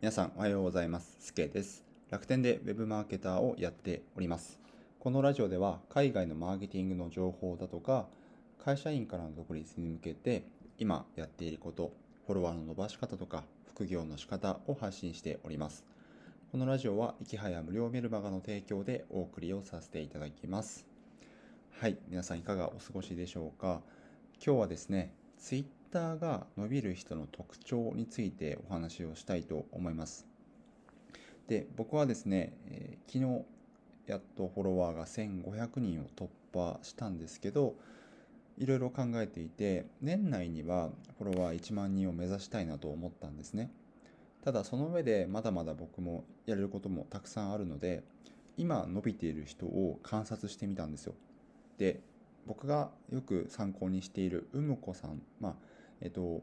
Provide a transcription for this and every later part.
皆さんおはようございます。すけです。楽天で Web マーケターをやっております。このラジオでは海外のマーケティングの情報だとか、会社員からの独立に向けて今やっていること、フォロワーの伸ばし方とか、副業の仕方を発信しております。このラジオは、いきはや無料メルマガの提供でお送りをさせていただきます。はい、皆さんいかがお過ごしでしょうか。今日はですね、Twitter が伸びる人の特徴についてお話をしたいと思います。で、僕はですね、えー、昨日やっとフォロワーが1500人を突破したんですけど、いろいろ考えていて、年内にはフォロワー1万人を目指したいなと思ったんですね。ただその上でまだまだ僕もやれることもたくさんあるので、今伸びている人を観察してみたんですよ。で、僕がよく参考にしているうむこさん、まあ、えっと、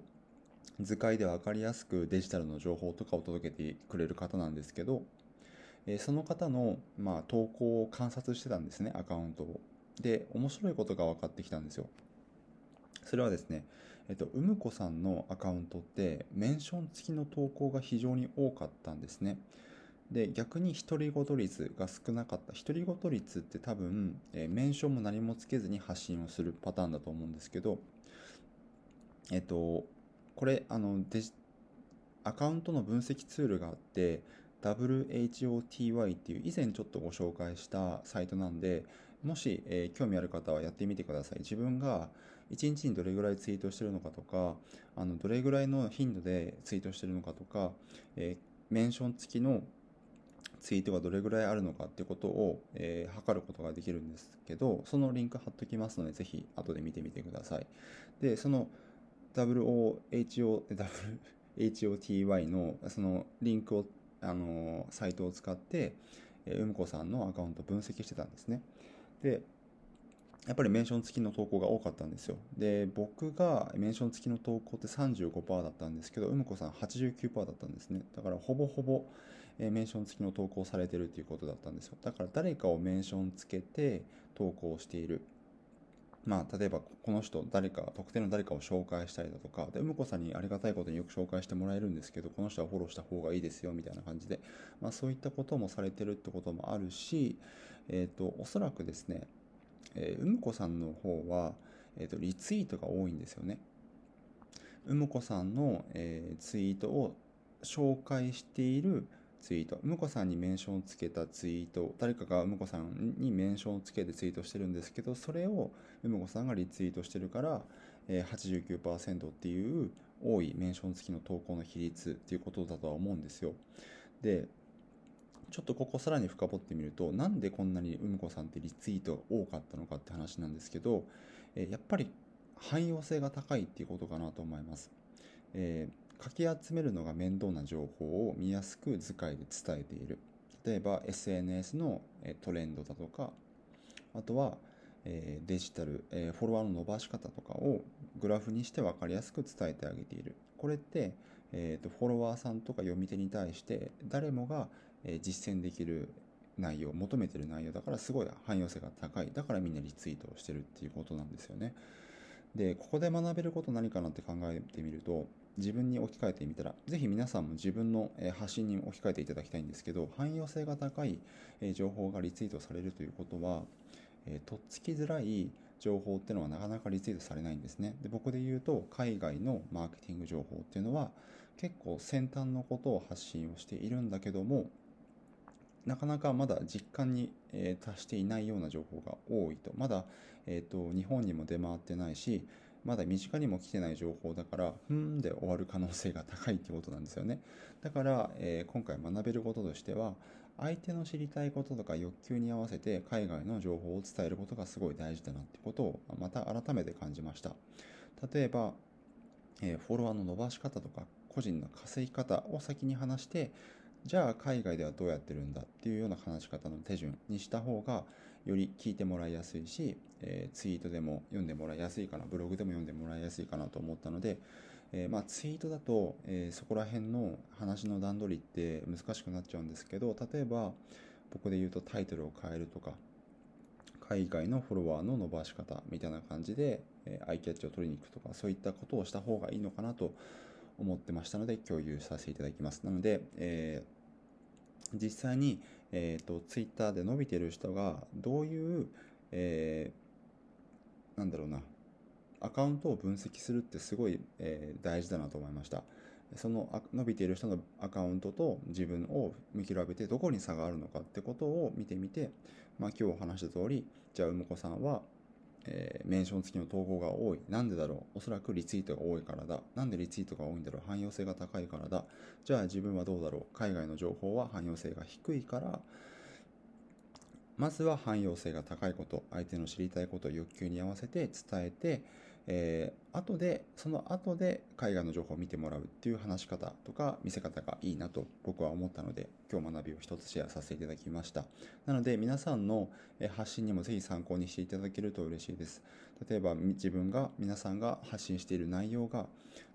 図解で分かりやすくデジタルの情報とかを届けてくれる方なんですけど、えその方の、まあ、投稿を観察してたんですね、アカウントを。で、面白いことが分かってきたんですよ。それはですね、えっと、うむこさんのアカウントって、メンション付きの投稿が非常に多かったんですね。で逆に独り言率が少なかった独り言率って多分、えー、メンションも何もつけずに発信をするパターンだと思うんですけどえっとこれあのデジアカウントの分析ツールがあって WHOTY っていう以前ちょっとご紹介したサイトなんでもし、えー、興味ある方はやってみてください自分が1日にどれぐらいツイートしてるのかとかあのどれぐらいの頻度でツイートしてるのかとか、えー、メンション付きのツイートがどれぐらいあるのかってことを、えー、測ることができるんですけど、そのリンク貼っときますので、ぜひ後で見てみてください。で、その WOHOTY のそのリンクを、あのサイトを使って、えー、うむこさんのアカウント分析してたんですね。で、やっぱりメンション付きの投稿が多かったんですよ。で、僕がメンション付きの投稿って35%だったんですけど、うむこさん89%だったんですね。だからほぼほぼ、えメンション付きの投稿されてるっていうことだったんですよ。だから誰かをメンションつけて投稿している。まあ、例えばこの人誰か特定の誰かを紹介したりだとかでうむこさんにありがたいことによく紹介してもらえるんですけどこの人はフォローした方がいいですよみたいな感じで、まあ、そういったこともされてるってこともあるし、えーと、おそらくですね、えー、うむこさんの方は、えーとリツイートが多いんですよね。うむこさんの、えー、ツイートを紹介しているツイート、むこさんにメンションをつけたツイート、誰かがむこさんにメンションをつけてツイートしてるんですけど、それをむこさんがリツイートしてるから、えー、89%っていう多いメンション付きの投稿の比率っていうことだとは思うんですよ。で、ちょっとここさらに深掘ってみると、なんでこんなにうむこさんってリツイート多かったのかって話なんですけど、え、やっぱり汎用性が高いっていうことかなと思います。えーかき集めるのが面倒な情報を見やすく図解で伝えている。例えば SNS のトレンドだとかあとはデジタルフォロワーの伸ばし方とかをグラフにして分かりやすく伝えてあげている。これって、えー、とフォロワーさんとか読み手に対して誰もが実践できる内容求めてる内容だからすごい汎用性が高い。だからみんなリツイートをしてるっていうことなんですよね。でここで学べること何かなって考えてみると自分に置き換えてみたら、ぜひ皆さんも自分の発信に置き換えていただきたいんですけど、汎用性が高い情報がリツイートされるということは、えとっつきづらい情報っていうのはなかなかリツイートされないんですね。で僕で言うと、海外のマーケティング情報っていうのは、結構先端のことを発信をしているんだけども、なかなかまだ実感に、え達していないような情報が多いと。まだ、えーと日本にも出回ってないし、まだ身近にも来てない情報だから、ふーんで終わる可能性が高いってことなんですよね。だから、えー、今回学べることとしては、相手の知りたいこととか欲求に合わせて海外の情報を伝えることがすごい大事だなってことをまた改めて感じました。例えば、えー、フォロワーの伸ばし方とか個人の稼ぎ方を先に話してじゃあ海外ではどうやってるんだっていうような話し方の手順にした方がより聞いてもらいやすいし、えー、ツイートでも読んでもらいやすいかなブログでも読んでもらいやすいかなと思ったので、えー、まあ、ツイートだと、えー、そこら辺の話の段取りって難しくなっちゃうんですけど例えば僕で言うとタイトルを変えるとか海外のフォロワーの伸ばし方みたいな感じで、えアイキャッチを取りに行くとかそういったことをした方がいいのかなと思ってましたので共有させていただきます。なので、え、実際に、えーと、ツイッターで伸びてる人がどういう、えー、なんだろうなアカウントを分析するってすごい、えー、大事だなと思いました。その伸びている人のアカウントと自分を見比べてどこに差があるのかってことを見てみて、まあ、今日お話した通りじゃあうむこさんは、えー、メンション付きの投稿が多い。なんでだろう？おそらくリツイートが多いからだ。なんでリツイートが多いんだろう？汎用性が高いからだ。じゃあ自分はどうだろう？海外の情報は汎用性が低いからまずは汎用性が高いこと相手の知りたいことを欲求に合わせて伝えてえー、後で、その後で海外の情報を見てもらうっていう話し方とか見せ方がいいなと僕は思ったので、今日学びを一つシェアさせていただきました。なので皆さんの発信にもぜひ参考にしていただけると嬉しいです。例えば自分が、皆さんが発信している内容が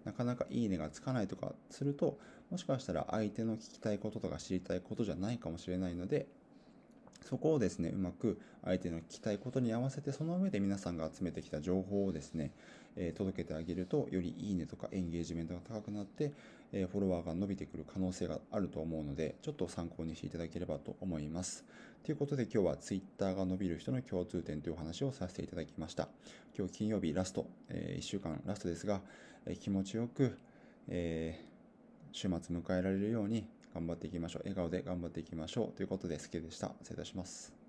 なかなかいいねがつかないとかすると、もしかしたら相手の聞きたいこととか知りたいことじゃないかもしれないので、そこをですね、うまく相手の聞きたいことに合わせて、その上で皆さんが集めてきた情報をですね、えー、届けてあげると、よりいいねとかエンゲージメントが高くなって、えー、フォロワーが伸びてくる可能性があると思うので、ちょっと参考にしていただければと思います。ということで今日は Twitter が伸びる人の共通点というお話をさせていただきました。今日金曜日ラスト、えー、1週間ラストですが、え、気持ちよく、え、週末迎えられるように頑張っていきましょう。笑顔で頑張っていきましょう。ということで、スケでした。失礼いたします。